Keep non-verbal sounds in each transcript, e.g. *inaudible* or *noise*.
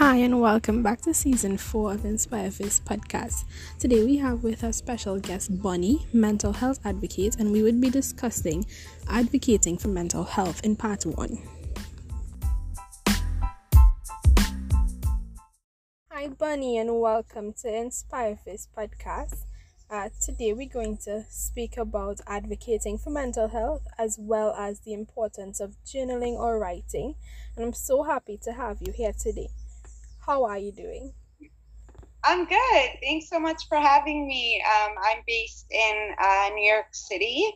Hi, and welcome back to season four of Inspire Face podcast. Today we have with us special guest Bonnie, mental health advocate, and we would be discussing advocating for mental health in part one. Hi, Bonnie, and welcome to Inspire Face podcast. Uh, today we're going to speak about advocating for mental health as well as the importance of journaling or writing. And I'm so happy to have you here today. How are you doing? I'm good. Thanks so much for having me. Um, I'm based in uh, New York City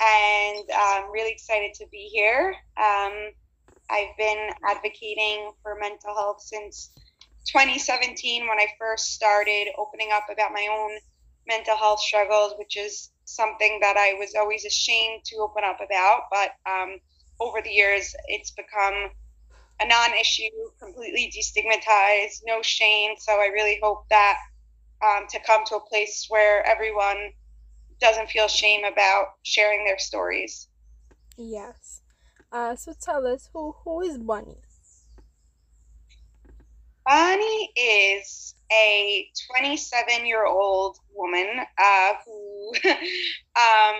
and I'm really excited to be here. Um, I've been advocating for mental health since 2017 when I first started opening up about my own mental health struggles, which is something that I was always ashamed to open up about. But um, over the years, it's become a non-issue, completely destigmatized, no shame. So I really hope that um, to come to a place where everyone doesn't feel shame about sharing their stories. Yes. Uh, so tell us who who is Bonnie? Bonnie is a 27 year old woman uh, who *laughs* um,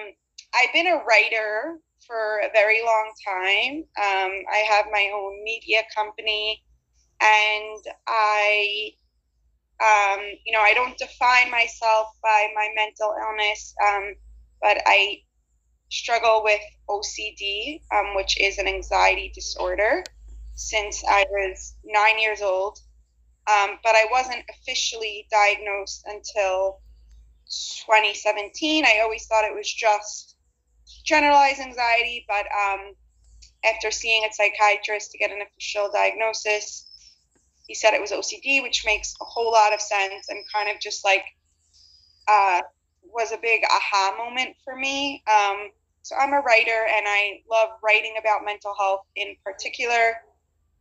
I've been a writer for a very long time. Um, I have my own media company, and I, um, you know, I don't define myself by my mental illness, um, but I struggle with OCD, um, which is an anxiety disorder, since I was nine years old. Um, but I wasn't officially diagnosed until 2017. I always thought it was just generalized anxiety, but um, after seeing a psychiatrist to get an official diagnosis, he said it was OCD, which makes a whole lot of sense and kind of just like uh, was a big aha moment for me. Um, so I'm a writer and I love writing about mental health in particular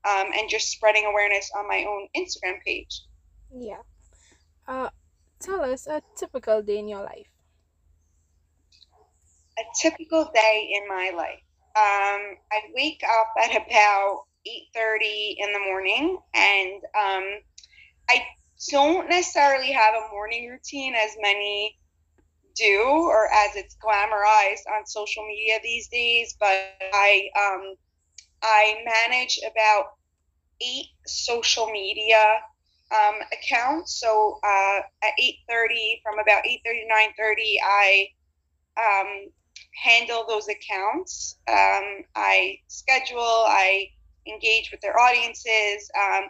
um, and just spreading awareness on my own Instagram page. Yeah. Uh, tell us a typical day in your life a typical day in my life. Um, I wake up at about 8.30 in the morning and um, I don't necessarily have a morning routine as many do or as it's glamorized on social media these days, but I um, I manage about eight social media um, accounts. So uh, at 8.30, from about 8.30 to 9.30, I um, handle those accounts. Um, I schedule, I engage with their audiences. Um,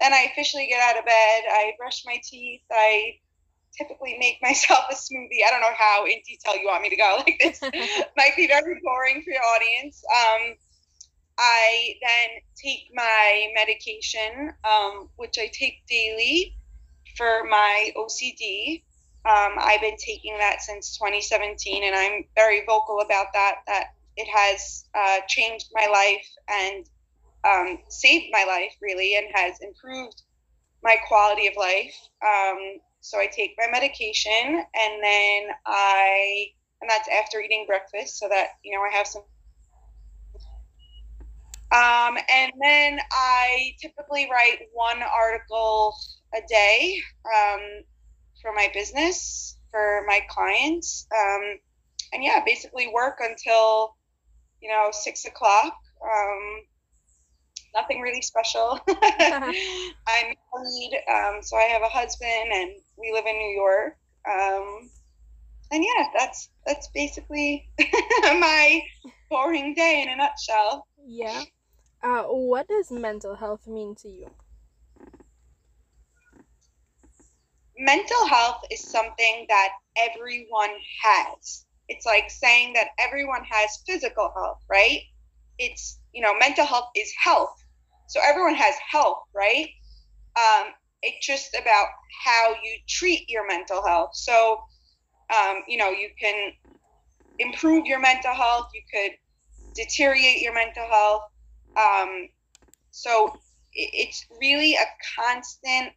then I officially get out of bed. I brush my teeth. I typically make *laughs* myself a smoothie. I don't know how in detail you want me to go. *laughs* Like this *laughs* might be very boring for your audience. Um, I then take my medication, um, which I take daily for my OCD. Um, I've been taking that since 2017, and I'm very vocal about that. That it has uh, changed my life and um, saved my life, really, and has improved my quality of life. Um, so I take my medication, and then I, and that's after eating breakfast, so that you know I have some. Um, and then I typically write one article a day. For my business, for my clients. Um, and yeah, basically work until, you know, six o'clock. Um, nothing really special. *laughs* *laughs* I'm married, um, so I have a husband, and we live in New York. Um, and yeah, that's that's basically *laughs* my boring day in a nutshell. Yeah. Uh, what does mental health mean to you? Mental health is something that everyone has. It's like saying that everyone has physical health, right? It's, you know, mental health is health. So everyone has health, right? Um, it's just about how you treat your mental health. So, um, you know, you can improve your mental health, you could deteriorate your mental health. Um, so it's really a constant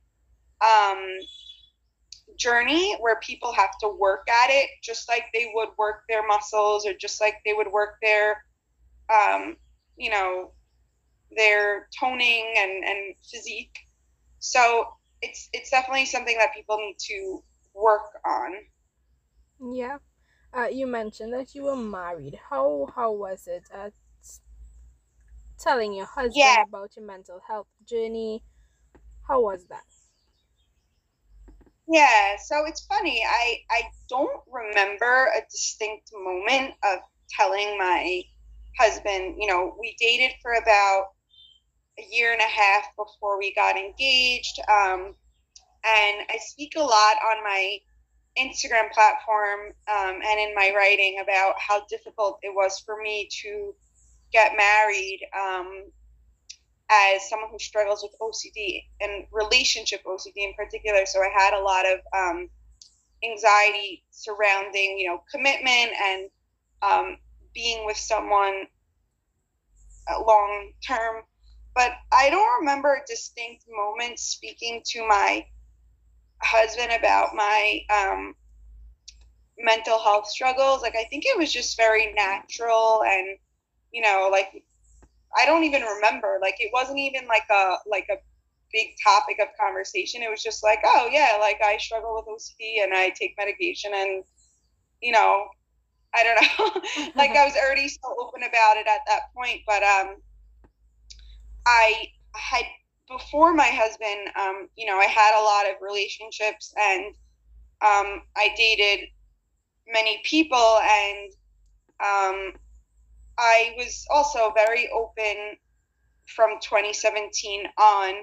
um, journey where people have to work at it just like they would work their muscles or just like they would work their um, you know their toning and, and physique so it's it's definitely something that people need to work on. Yeah. Uh, you mentioned that you were married. How how was it? Uh, telling your husband yeah. about your mental health journey. How was that? Yeah, so it's funny. I I don't remember a distinct moment of telling my husband. You know, we dated for about a year and a half before we got engaged. Um, and I speak a lot on my Instagram platform um, and in my writing about how difficult it was for me to get married um, as someone who struggles with OCD and relationship OCD in particular. So I had a lot of um, anxiety surrounding, you know, commitment and um, being with someone uh, long term. But I don't remember a distinct moment speaking to my husband about my um, mental health struggles. Like, I think it was just very natural and, you know, like, I don't even remember. Like, it wasn't even like a, like a, big topic of conversation it was just like oh yeah like i struggle with ocd and i take medication and you know i don't know *laughs* like i was already so open about it at that point but um i had before my husband, um, you know, I had a lot of relationships and um, I dated many people, and um, I was also very open from 2017 on.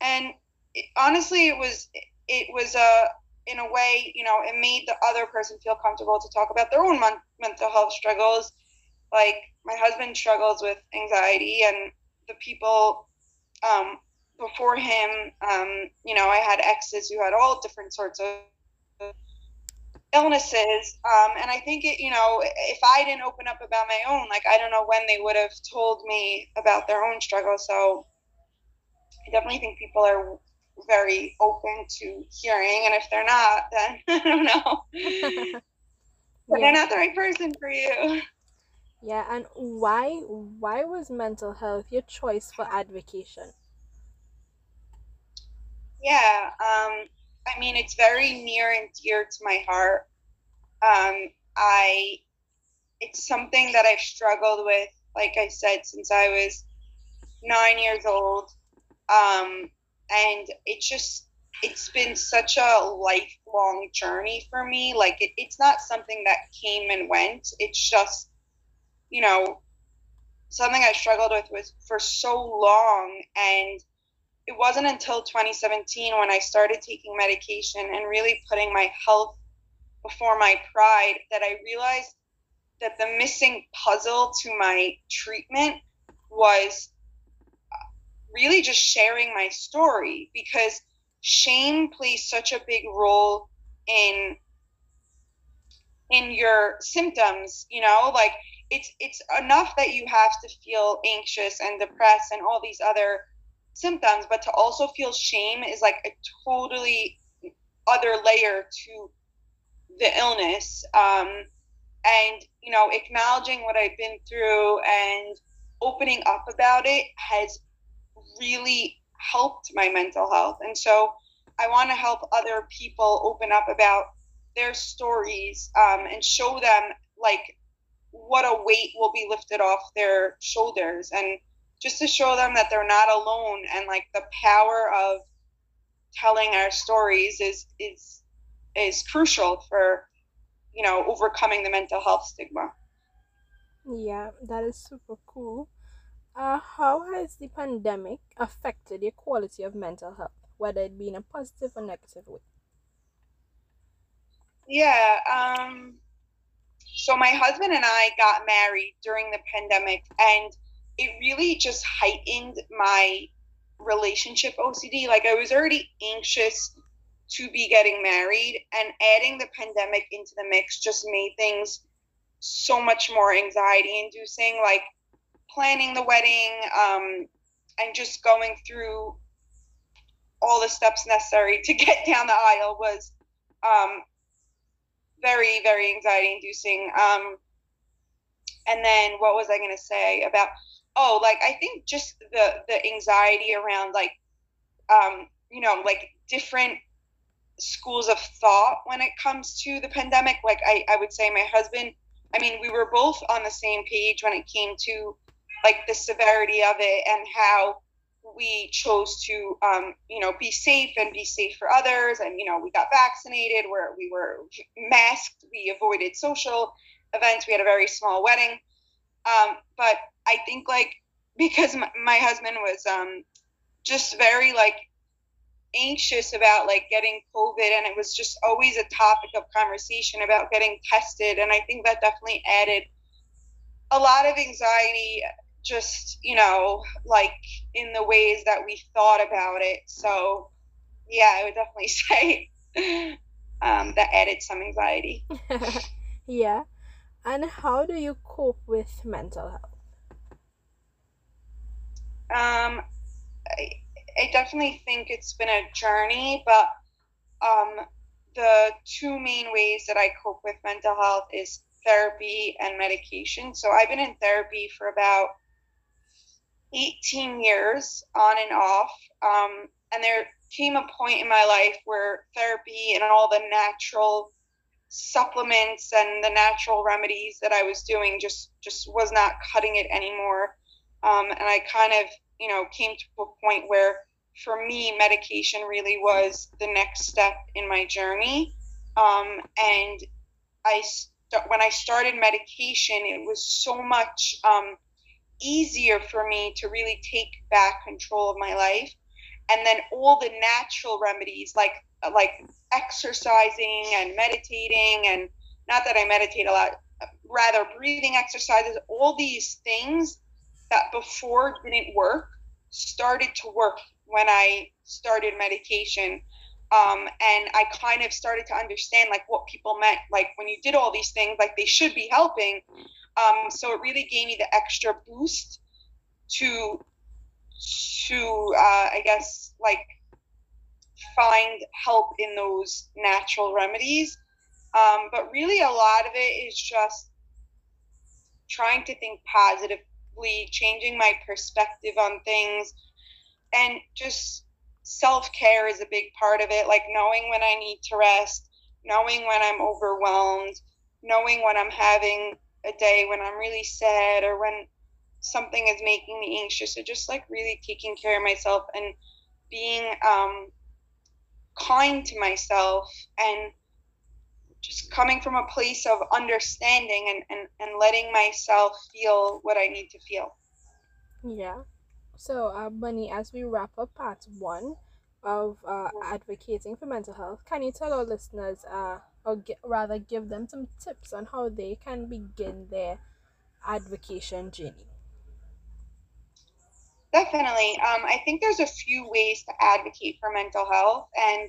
And it, honestly, it was it was a in a way, you know, it made the other person feel comfortable to talk about their own mon- mental health struggles. Like my husband struggles with anxiety, and the people um, before him, um, you know, I had exes who had all different sorts of illnesses. Um, and I think it, you know, if I didn't open up about my own, like, I don't know when they would have told me about their own struggle. So I definitely think people are very open to hearing. And if they're not, then *laughs* I don't know. *laughs* yeah. They're not the right person for you. Yeah, and why why was mental health your choice for advocation? Yeah, um, I mean, it's very near and dear to my heart. Um, I, it's something that I've struggled with, like I said, since I was nine years old. Um, and it's just, it's been such a lifelong journey for me. Like, it, it's not something that came and went. It's just, you know, something I struggled with was for so long. And it wasn't until 2017 when I started taking medication and really putting my health before my pride that I realized that the missing puzzle to my treatment was really just sharing my story because shame plays such a big role in in your symptoms you know like it's it's enough that you have to feel anxious and depressed and all these other symptoms, but to also feel shame is like a totally other layer to the illness. Um, and, you know, acknowledging what I've been through and opening up about it has really helped my mental health. And so I want to help other people open up about their stories um, and show them like what a weight will be lifted off their shoulders and just to show them that they're not alone and like the power of telling our stories is is is crucial for you know overcoming the mental health stigma. Yeah that is super cool. Uh, how has the pandemic affected your quality of mental health whether it be in a positive or negative way? Yeah um so my husband and i got married during the pandemic and it really just heightened my relationship OCD. Like I was already anxious to be getting married, and adding the pandemic into the mix just made things so much more anxiety inducing. Like planning the wedding um, and just going through all the steps necessary to get *laughs* down the aisle was um, very, very anxiety inducing. Um, and then what was I going to say about oh like i think just the the anxiety around like um you know, like different schools of thought when it comes to the pandemic. Like I, I would say my husband, I mean, we were both on the same page when it came to like the severity of it and how we chose to um, you know be safe and be safe for others and you know we got vaccinated where we were masked we avoided social events we had a very small wedding um, but i think like because my, my husband was um, just very like anxious about like getting covid and it was just always a topic of conversation about getting tested and i think that definitely added a lot of anxiety just you know like in the ways that we thought about it. So yeah i would definitely *laughs* say um, that added some anxiety. *laughs* Yeah and how do you cope with mental health um I, I definitely think it's been a journey but um the two main ways that i cope with mental health is therapy and medication so i've been in therapy for about 18 years on and off. Um, and there came a point in my life where therapy and all the natural supplements and the natural remedies that I was doing just just was not cutting it anymore. Um, and I kind of you know came to a point where for me medication really was the next step in my journey. Um, and I st- when I started medication, it was so much um, easier for me to really take back control of my life and then all the natural remedies like like exercising and meditating and not that I meditate a lot rather breathing exercises all these things that before didn't work started to work when I started medication. Um, and I kind of started to understand like what people meant like when you did all these things like they should be helping. Um, so it really gave me the extra boost to to uh, I guess like find help in those natural remedies. Um, but really, a lot of it is just trying to think positively, changing my perspective on things, and just self care is a big part of it. Like knowing when I need to rest, knowing when I'm overwhelmed, knowing when I'm having a day when I'm really sad or when something is making me anxious. So just like really taking care of myself and being um, kind to myself and just coming from a place of understanding and, and, and letting myself feel what I need to feel. Yeah. So, uh, Bunny, as we wrap up part one of uh, advocating for mental health, can you tell our listeners uh, or rather give them some tips on how they can begin their advocacy journey? Definitely. Um, I think there's a few ways to advocate for mental health, and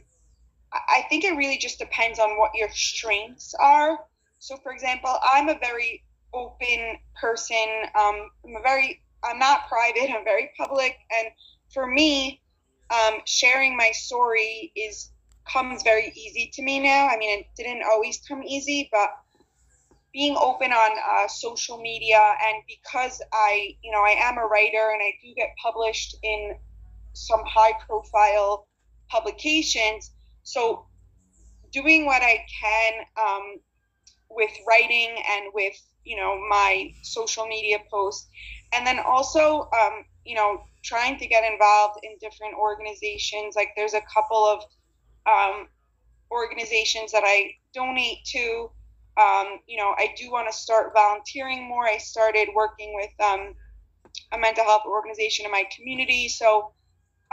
I think it really just depends on what your strengths are. So, for example, I'm a very open person. Um, I'm a very, I'm not private. I'm very public, and for me, um, sharing my story is comes very easy to me now. I mean, it didn't always come easy, but being open on uh, social media and because I, you know, I am a writer and I do get published in some high profile publications. So doing what I can um, with writing and with, you know, my social media posts. And then also, um, you know, trying to get involved in different organizations. Like there's a couple of um, organizations that I donate to. Um, you know, I do want to start volunteering more. I started working with um, a mental health organization in my community. So,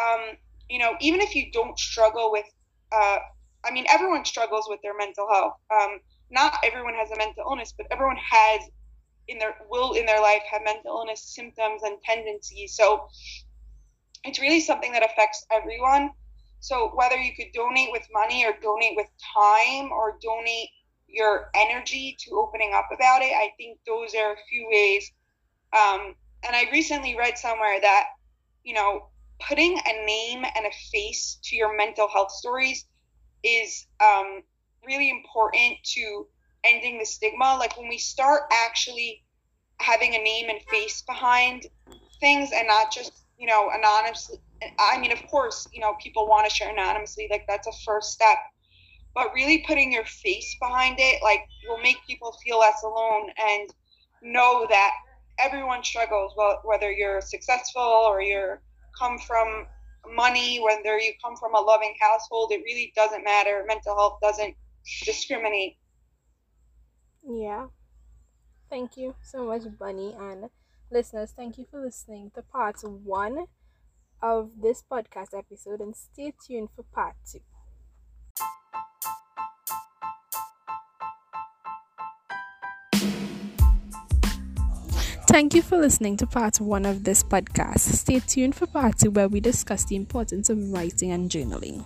um, you know, even if you don't struggle with, uh, I mean, everyone struggles with their mental health. Um, not everyone has a mental illness, but everyone has in their will in their life have mental illness symptoms and tendencies. So it's really something that affects everyone. So whether you could donate with money or donate with time or donate your energy to opening up about it, I think those are a few ways. Um, and I recently read somewhere that, you know, putting a name and a face to your mental health stories is um, really important to ending the stigma. Like when we start actually having a name and face behind things and not just, you know, anonymously I mean, of course, you know, people want to share anonymously, like that's a first step. But really putting your face behind it, like, will make people feel less alone and know that everyone struggles. Whether you're successful or you're come from money, whether you come from a loving household, it really doesn't matter. Mental health doesn't discriminate. Yeah. Thank you so much, Bunny. And listeners, thank you for listening to part one of this podcast episode and stay tuned for part two. Thank you for listening to part one of this podcast. Stay tuned for part two, where we discuss the importance of writing and journaling.